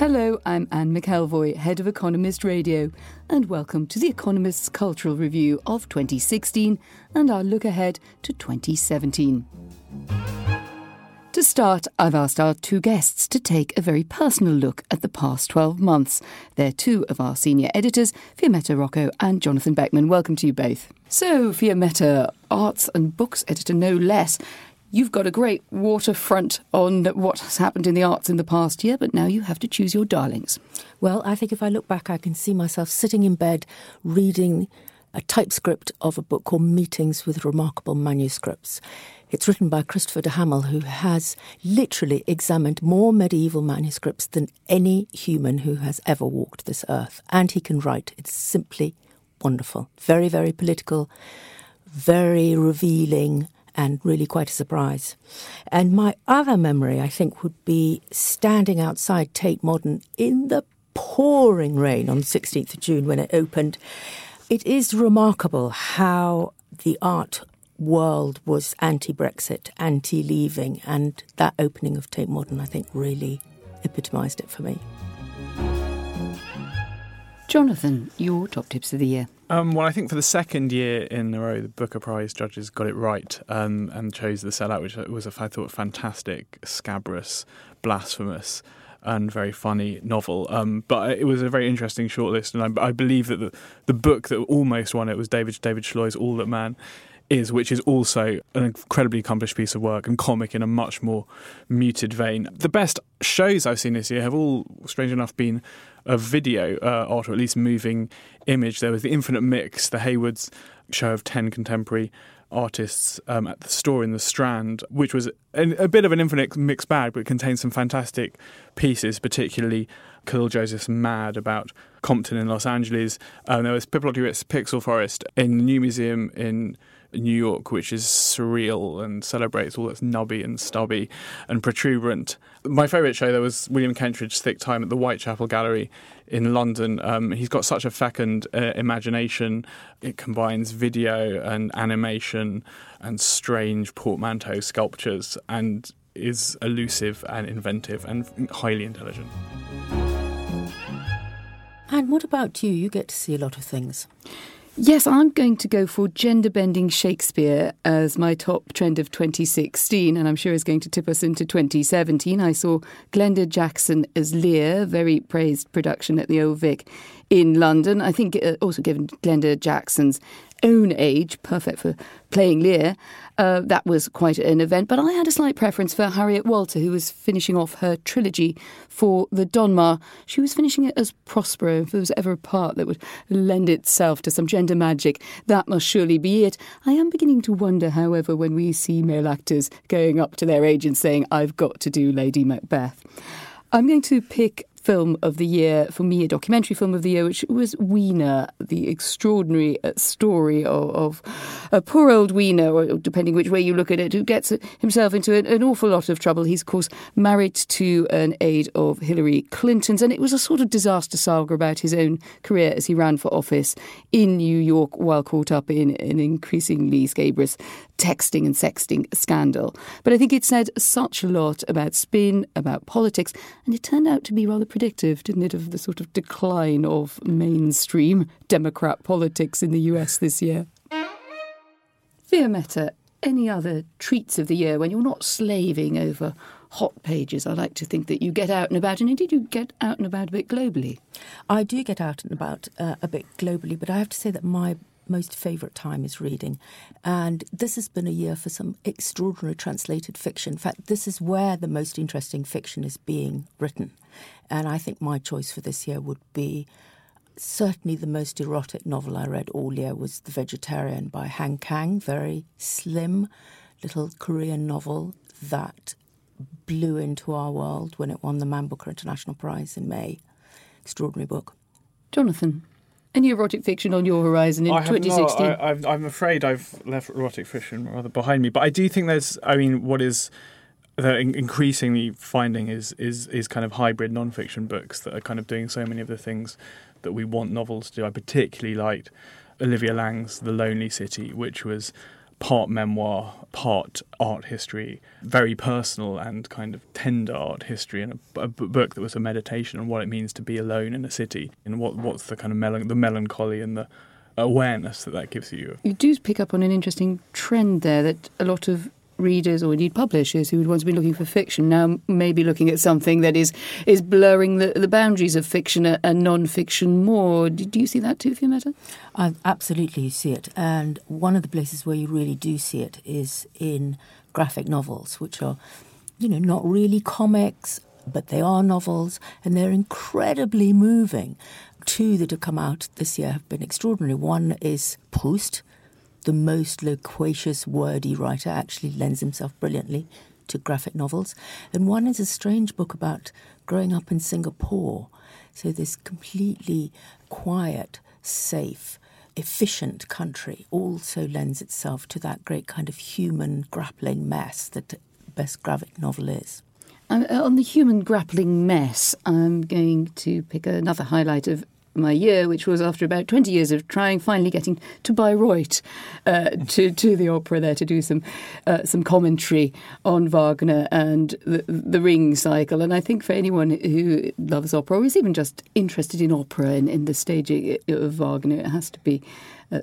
Hello, I'm Anne McElvoy, head of Economist Radio, and welcome to The Economist's Cultural Review of 2016 and our look ahead to 2017. To start, I've asked our two guests to take a very personal look at the past 12 months. They're two of our senior editors, Fiammetta Rocco and Jonathan Beckman. Welcome to you both. So, Fiammetta, arts and books editor no less. You've got a great waterfront on what has happened in the arts in the past year, but now you have to choose your darlings. Well, I think if I look back, I can see myself sitting in bed reading a typescript of a book called Meetings with Remarkable Manuscripts. It's written by Christopher de Hamel, who has literally examined more medieval manuscripts than any human who has ever walked this earth. And he can write. It's simply wonderful. Very, very political, very revealing, and really quite a surprise. And my other memory, I think, would be standing outside Tate Modern in the pouring rain on the 16th of June when it opened. It is remarkable how the art world was anti Brexit, anti leaving, and that opening of Tate Modern, I think, really epitomised it for me. Jonathan, your top tips of the year. Um, well, I think for the second year in a row, the Booker Prize judges got it right um, and chose The Sellout, which was, I thought, a fantastic, scabrous, blasphemous, and very funny novel. Um, but it was a very interesting shortlist, and I, I, believe that the, the book that almost won it was David David Szalay's All That Man is, which is also an incredibly accomplished piece of work and comic in a much more muted vein. The best shows I've seen this year have all, strange enough, been of video uh, art or at least moving image. There was the Infinite Mix, the Haywards show of 10 contemporary artists um, at the store in the Strand, which was a, a bit of an infinite mixed bag, but contained some fantastic pieces, particularly Kahlil Joseph's Mad about Compton in Los Angeles. Um, there was Pippi Pixel Forest in the New Museum in New York, which is surreal and celebrates all that's nubby and stubby and protuberant. My favourite show there was William Kentridge's Thick Time at the Whitechapel Gallery in London. Um, he's got such a fecund uh, imagination. It combines video and animation and strange portmanteau sculptures and is elusive and inventive and highly intelligent. And what about you? You get to see a lot of things. Yes, I'm going to go for gender bending Shakespeare as my top trend of 2016, and I'm sure is going to tip us into 2017. I saw Glenda Jackson as Lear, very praised production at the Old Vic in London. I think uh, also given Glenda Jackson's own age, perfect for playing Lear. Uh, that was quite an event. But I had a slight preference for Harriet Walter, who was finishing off her trilogy for the Donmar. She was finishing it as Prospero. If there was ever a part that would lend itself to some gender magic, that must surely be it. I am beginning to wonder, however, when we see male actors going up to their agents saying, I've got to do Lady Macbeth. I'm going to pick film of the year, for me, a documentary film of the year, which was Weiner, the extraordinary uh, story of, of a poor old Weiner, or depending which way you look at it, who gets himself into an, an, awful lot of trouble. He's, of course, married to an aide of Hillary Clinton's, and it was a sort of disaster saga about his own career as he ran for office in New York while caught up in an increasingly scabrous texting and sexting scandal. But I think it said such a lot about spin, about politics, and it turned out to be rather predictive, didn't it, of the sort of decline of mainstream Democrat politics in the US this year? Fiammetta, any other treats of the year when you're not slaving over hot pages. I like to think that you get out and about, and indeed you get out and about a bit globally. I do get out and about uh, a bit globally, but I have to say that my most favourite time is reading. And this has been a year for some extraordinary translated fiction. In fact, this is where the most interesting fiction is being written. And I think my choice for this year would be certainly the most erotic novel I read all year was The Vegetarian by Han Kang. Very slim, little Korean novel that blew into our world when it won the Man Booker International Prize in May. Extraordinary book. Jonathan, any erotic fiction on your horizon in I 2016? Not, I, I'm afraid I've left erotic fiction rather behind me, but I do think there's. I mean, what is the increasingly finding is is is kind of hybrid non-fiction books that are kind of doing so many of the things that we want novels to do. I particularly liked Olivia Laing's The Lonely City, which was part memoir, part art history, very personal and kind of tender art history, and a book that was a meditation on what it means to be alone in a city and what what's the kind of the melancholy and the awareness that that gives you. You do pick up on an interesting trend there that a lot of readers or indeed publishers who would once been looking for fiction now may be looking at something that is is blurring the, the boundaries of fiction and non-fiction more. Do, do you see that too, Fiammetta? I absolutely see it. And one of the places where you really do see it is in graphic novels, which are, you know, not really comics, but they are novels, and they're incredibly moving. Two that have come out this year have been extraordinary. One is Proust, the most loquacious, wordy writer, actually lends himself brilliantly to graphic novels. And one is a strange book about growing up in Singapore. So, this completely quiet, safe, efficient country also lends itself to that great kind of human grappling mess that best graphic novel is. Um, on the human grappling mess, I'm going to pick another highlight of my year, which was after about 20 years of trying, finally getting to Bayreuth, uh, to, to the opera there to do some uh, some commentary on Wagner and the, the Ring cycle. And I think for anyone who loves opera or is even just interested in opera and in the staging of Wagner, it has to be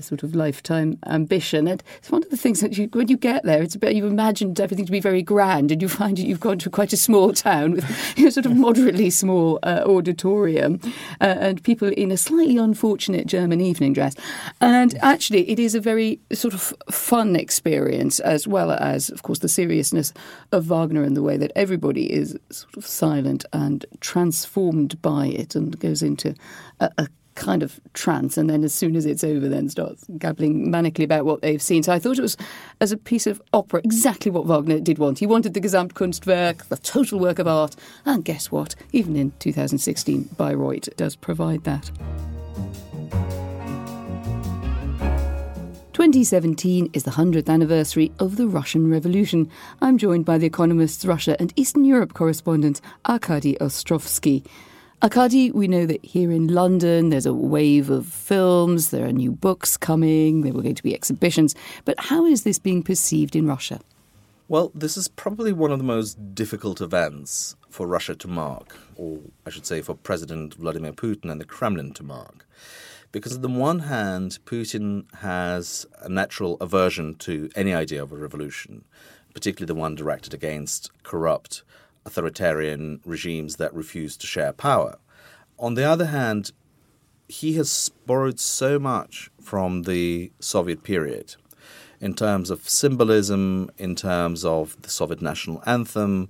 sort of lifetime ambition. And it's one of the things that you, when you get there, it's about, you've imagined everything to be very grand, and you find you've gone to quite a small town with you know, sort of moderately small uh, auditorium uh, and people in a slightly unfortunate German evening dress. And actually, it is a very sort of fun experience, as well as, of course, the seriousness of Wagner and the way that everybody is sort of silent and transformed by it and goes into a, a kind of trance and then as soon as it's over then starts gabbling manically about what they've seen. So i thought it was as a piece of opera exactly what wagner did want. He wanted the gesamtkunstwerk the total work of art. And guess what? Even in 2016 bayreuth does provide that. 2017 is the 100th anniversary of the Russian Revolution. I'm joined by The Economist's Russia and Eastern Europe correspondent Arkady Ostrovsky. Arkady, we know that here in London there's a wave of films, there are new books coming, there were going to be exhibitions. But how is this being perceived in Russia? Well, this is probably one of the most difficult events for Russia to mark, or I should say for President Vladimir Putin and the Kremlin to mark. Because on the one hand, Putin has a natural aversion to any idea of a revolution, particularly the one directed against corrupt authoritarian regimes that refuse to share power. On the other hand, he has borrowed so much from the Soviet period in terms of symbolism, in terms of the Soviet national anthem,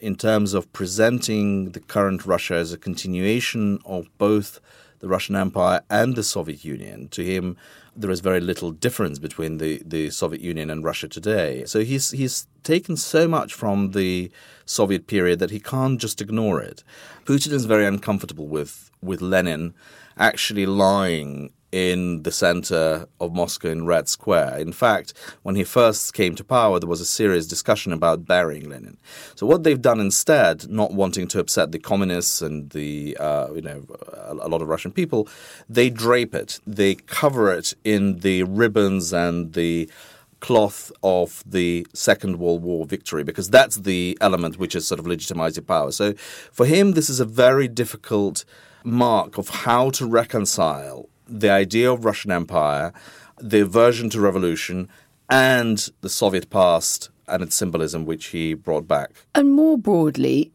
in terms of presenting the current Russia as a continuation of both the Russian Empire and the Soviet Union. To him, there is very little difference between the, the Soviet Union and Russia today. So he's he's taken so much from the Soviet period that he can't just ignore it. Putin is very uncomfortable with with Lenin actually lying in the center of Moscow in Red Square. In fact, when he first came to power, there was a serious discussion about burying Lenin. So what they've done instead, not wanting to upset the communists and the uh, you know a, lot of Russian people, they drape it, they cover it in the ribbons and the cloth of the Second World War victory because that's the element which has sort of legitimized power. So for him, this is a very difficult mark of how to reconcile the idea of Russian Empire, the aversion to revolution, and the Soviet past and its symbolism, which he brought back. And more broadly,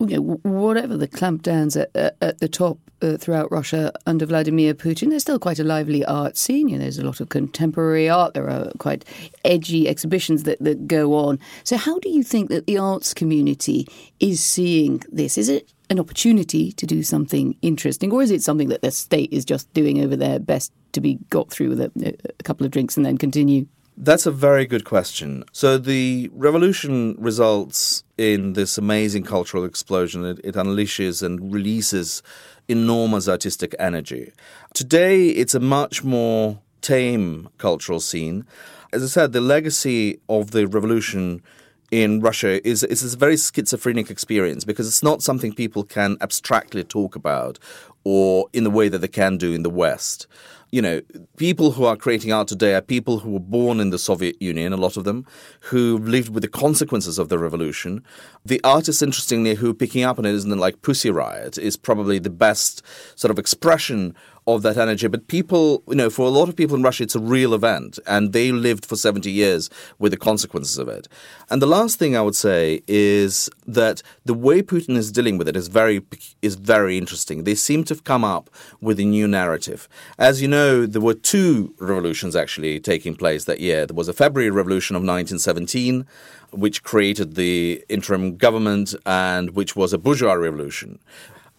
you know, whatever the clampdowns at, at, at the top uh, throughout Russia under Vladimir Putin, there's still quite a lively art scene. You know, there's a lot of contemporary art. There are quite edgy exhibitions that, that go on. So, how do you think that the arts community is seeing this? Is it an opportunity to do something interesting, or is it something that the state is just doing over their best to be got through with a, a couple of drinks and then continue? That's a very good question. So the revolution results in this amazing cultural explosion. It, it, unleashes and releases enormous artistic energy. Today, it's a much more tame cultural scene. As I said, the legacy of the revolution in Russia is is a very schizophrenic experience because it's not something people can abstractly talk about or in the way that they can do in the West you know, people who are creating art today are people who were born in the Soviet Union, a lot of them, who lived with the consequences of the revolution. The artists, interestingly, who are picking up on it, isn't like Pussy Riot, is probably the best sort of expression of that energy. But people, you know, for a lot of people in Russia, it's a real event, and they lived for 70 years with the consequences of it. And the last thing I would say is that the way Putin is dealing with it is very is very interesting. They seem to have come up with a new narrative. As you know, there were two revolutions actually taking place that year. There was a February Revolution of 1917 which created the interim government and which was a bourgeois revolution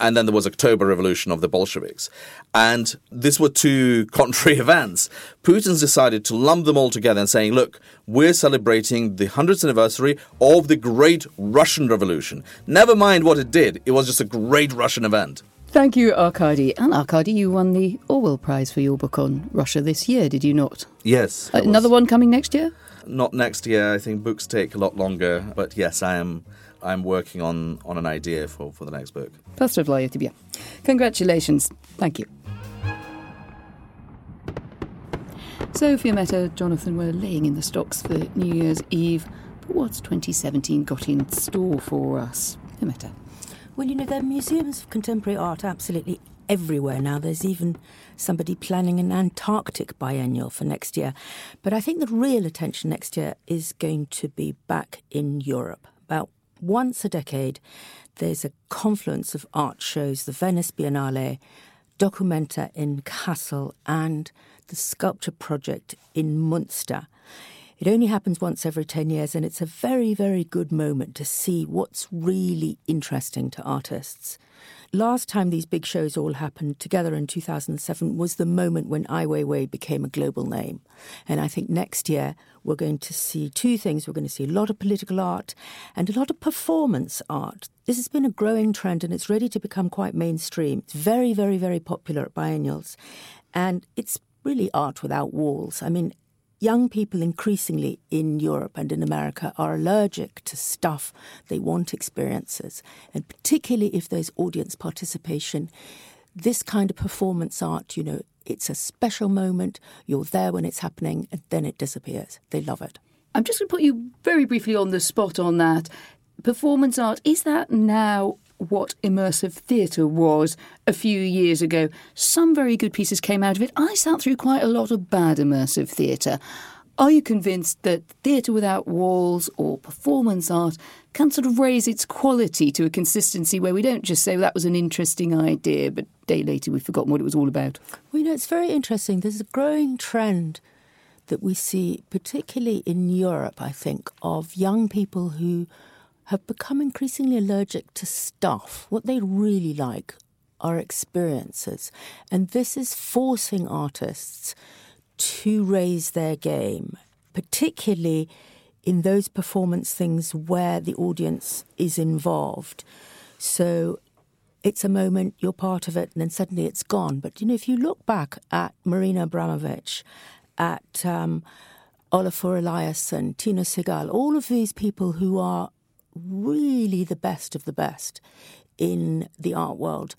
and then there was October Revolution of the Bolsheviks. And these were two contrary events. Putin's decided to lump them all together and saying, look, we're celebrating the 100th anniversary of the Great Russian Revolution. Never mind what it did, it was just a great Russian event. Thank you, Arkady. And Arkady, you won the Orwell Prize for your book on Russia this year, did you not? Yes. Uh, another one coming next year? Not next year. I think books take a lot longer. But yes, I am I'm working on, on an idea for, for the next book. Pastor of luck to. Congratulations. Thank you. So Fiammetta, Jonathan were laying in the stocks for New Year's Eve, but what's 2017 got in store for us? Fiammetta. Well, you know, there are museums of contemporary art absolutely everywhere now. There's even somebody planning an Antarctic biennial for next year. But I think the real attention next year is going to be back in Europe. About once a decade, there's a confluence of art shows the Venice Biennale, Documenta in Kassel, and the Sculpture Project in Munster. It only happens once every 10 years, and it's a very, very good moment to see what's really interesting to artists. Last time these big shows all happened together in 2007 was the moment when Ai Weiwei became a global name. And I think next year we're going to see two things. We're going to see a lot of political art and a lot of performance art. This has been a growing trend and it's ready to become quite mainstream. It's very, very, very popular at biennials. And it's really art without walls. I mean, young people increasingly in Europe and in America are allergic to stuff. They want experiences. And particularly if there's audience participation, this kind of performance art, you know, it's a special moment. You're there when it's happening, and then it disappears. They love it. I'm just going to put you very briefly on the spot on that. Performance art, is that now what immersive theatre was a few years ago. Some very good pieces came out of it. I sat through quite a lot of bad immersive theatre. Are you convinced that theatre without walls or performance art can sort of raise its quality to a consistency where we don't just say well, that was an interesting idea, but a day later we've forgotten what it was all about? Well, you know, it's very interesting. There's a growing trend that we see, particularly in Europe, I think, of young people who have become increasingly allergic to stuff. What they really like are experiences. And this is forcing artists to raise their game, particularly in those performance things where the audience is involved. So it's a moment, you're part of it, and then suddenly it's gone. But you know, if you look back at Marina Abramovic, at um, Olafur Eliasson, Tino Sehgal, all of these people who are really the best of the best in the art world,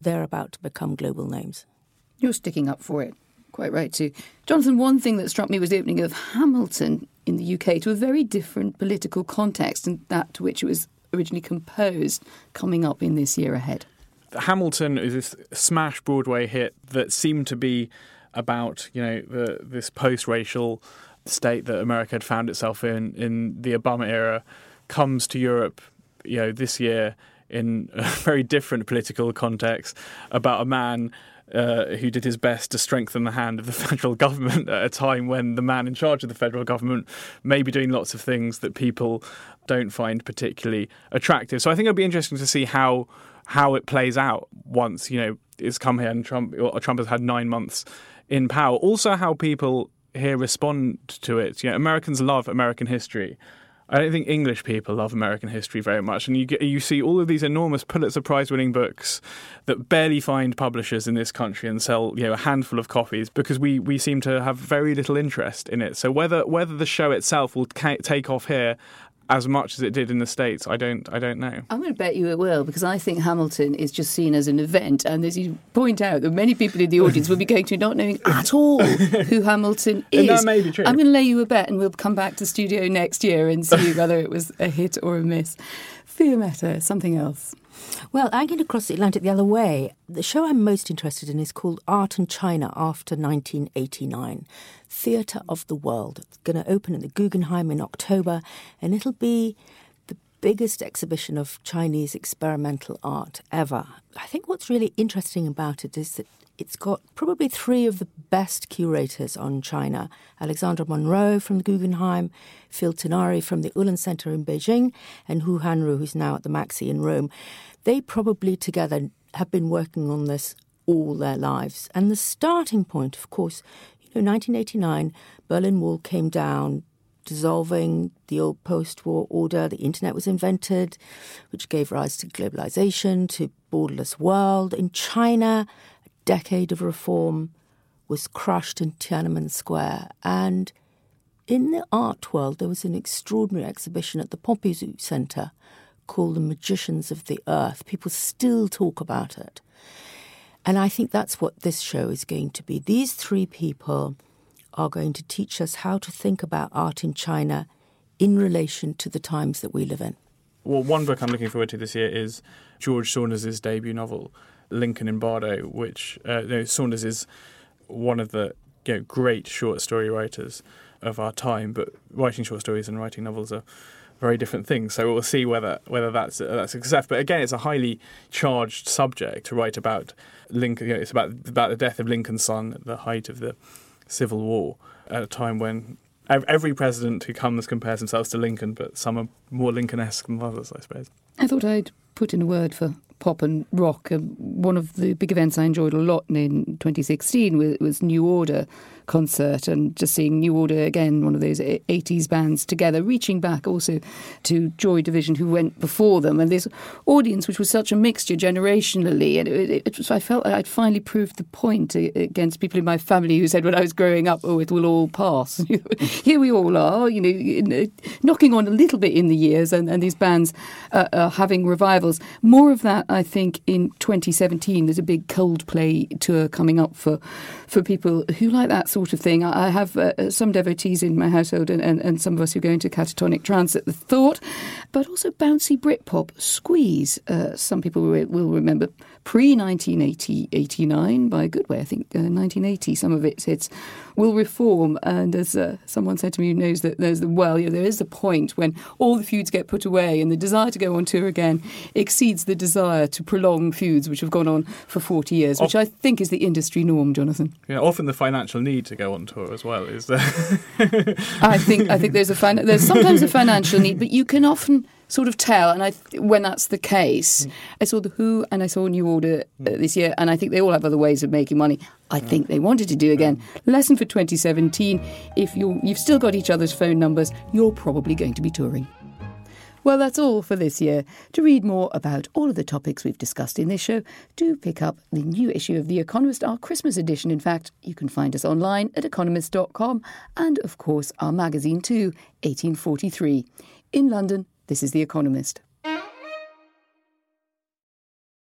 they're about to become global names. You're sticking up for it. Quite right, too. Jonathan, one thing that struck me was the opening of Hamilton in the UK to a very different political context and that to which it was originally composed coming up in this year ahead. Hamilton is this smash Broadway hit that seemed to be about, you know, the, this post-racial state that America had found itself in in the Obama era comes to Europe, you know, this year in a very different political context about a man uh, who did his best to strengthen the hand of the federal government at a time when the man in charge of the federal government may be doing lots of things that people don't find particularly attractive. So I think it'll be interesting to see how how it plays out once you know it's come here and Trump or Trump has had nine months in power. Also, how people here respond to it. You know, Americans love American history. I don't think English people love American history very much, and you get, you see all of these enormous Pulitzer Prize winning books that barely find publishers in this country and sell you know a handful of copies because we, we seem to have very little interest in it. So whether whether the show itself will take off here as much as it did in the states. I don't. I don't know. I'm going to bet you it will because I think Hamilton is just seen as an event, and as you point out, that many people in the audience will be going to not knowing at all who Hamilton is. that may be true. I'm going to lay you a bet, and we'll come back to studio next year and see whether it was a hit or a miss. Fiammetta, something else. Well, I'm going to cross the Atlantic the other way. The show I'm most interested in is called Art and China After 1989 Theatre of the World. It's going to open at the Guggenheim in October, and it'll be the biggest exhibition of Chinese experimental art ever. I think what's really interesting about it is that it's got probably three of the best curators on China Alexandra Munroe from Guggenheim, Phil Tinari from the Ullens Center in Beijing, and Hou Hanru, who's now at the MAXXI in Rome. They probably together have been working on this all their lives. And the starting point, of course, you know, 1989, Berlin Wall came down, dissolving the old post war order. The internet was invented, which gave rise to globalization, to borderless world. In China, decade of reform was crushed in Tiananmen Square. And in the art world, there was an extraordinary exhibition at the Pompidou Center called The Magicians of the Earth. People still talk about it. And I think that's what this show is going to be. These three people are going to teach us how to think about art in China in relation to the times that we live in. Well, one book I'm looking forward to this year is George Saunders' debut novel, Lincoln in Bardo, which uh, no, Saunders is one of the you know, great short story writers of our time, but writing short stories and writing novels are very different things. So we'll see whether whether that's uh, that's a success. But again, it's a highly charged subject to write about Lincoln. You know, it's about about the death of Lincoln's son at the height of the Civil War, at a time when every president who comes compares themselves to Lincoln, but some are more Lincoln-esque than others, I suppose. I thought I'd put in a word for pop and rock. Um, one of the big events I enjoyed a lot in 2016 was, was New Order concert and just seeing New Order again, one of those 80s bands together, reaching back also to Joy Division who went before them. And this audience, which was such a mixture generationally, and it, it was, I felt I'd finally proved the point against people in my family who said when I was growing up, oh, it will all pass. Here we all are, you know, knocking on a little bit in the years, and, and these bands uh, are having revivals. More of that, I think, in 2017. There's a big Coldplay tour coming up for, for people who like that sort of thing. I have uh, some devotees in my household and, and, and, some of us who go into catatonic trance at the thought, but also bouncy Britpop, Squeeze. Uh, some people will remember pre 1989 by a good way, I think uh, 1980, some of its hits will reform. And as uh, someone said to me who knows that there's the well, you know, there is a point when all the feuds get put away and the desire to go on tour again exceeds the desire to prolong feuds which have gone on for 40 years, which I think is the industry norm, Jonathan. Yeah, often the financial need to go on tour as well is there. I think I think there's a fin- there's sometimes a financial need, but you can often sort of tell. And I, when that's the case, mm. I saw the Who and I saw New Order uh, mm. this year, and I think they all have other ways of making money. I mm. think they wanted to do again. Lesson for 2017: If you you've still got each other's phone numbers, you're probably going to be touring. Well, that's all for this year. To read more about all of the topics we've discussed in this show, do pick up the new issue of The Economist, our Christmas edition. In fact, you can find us online at economist.com and, of course, our magazine too, 1843. In London, this is The Economist.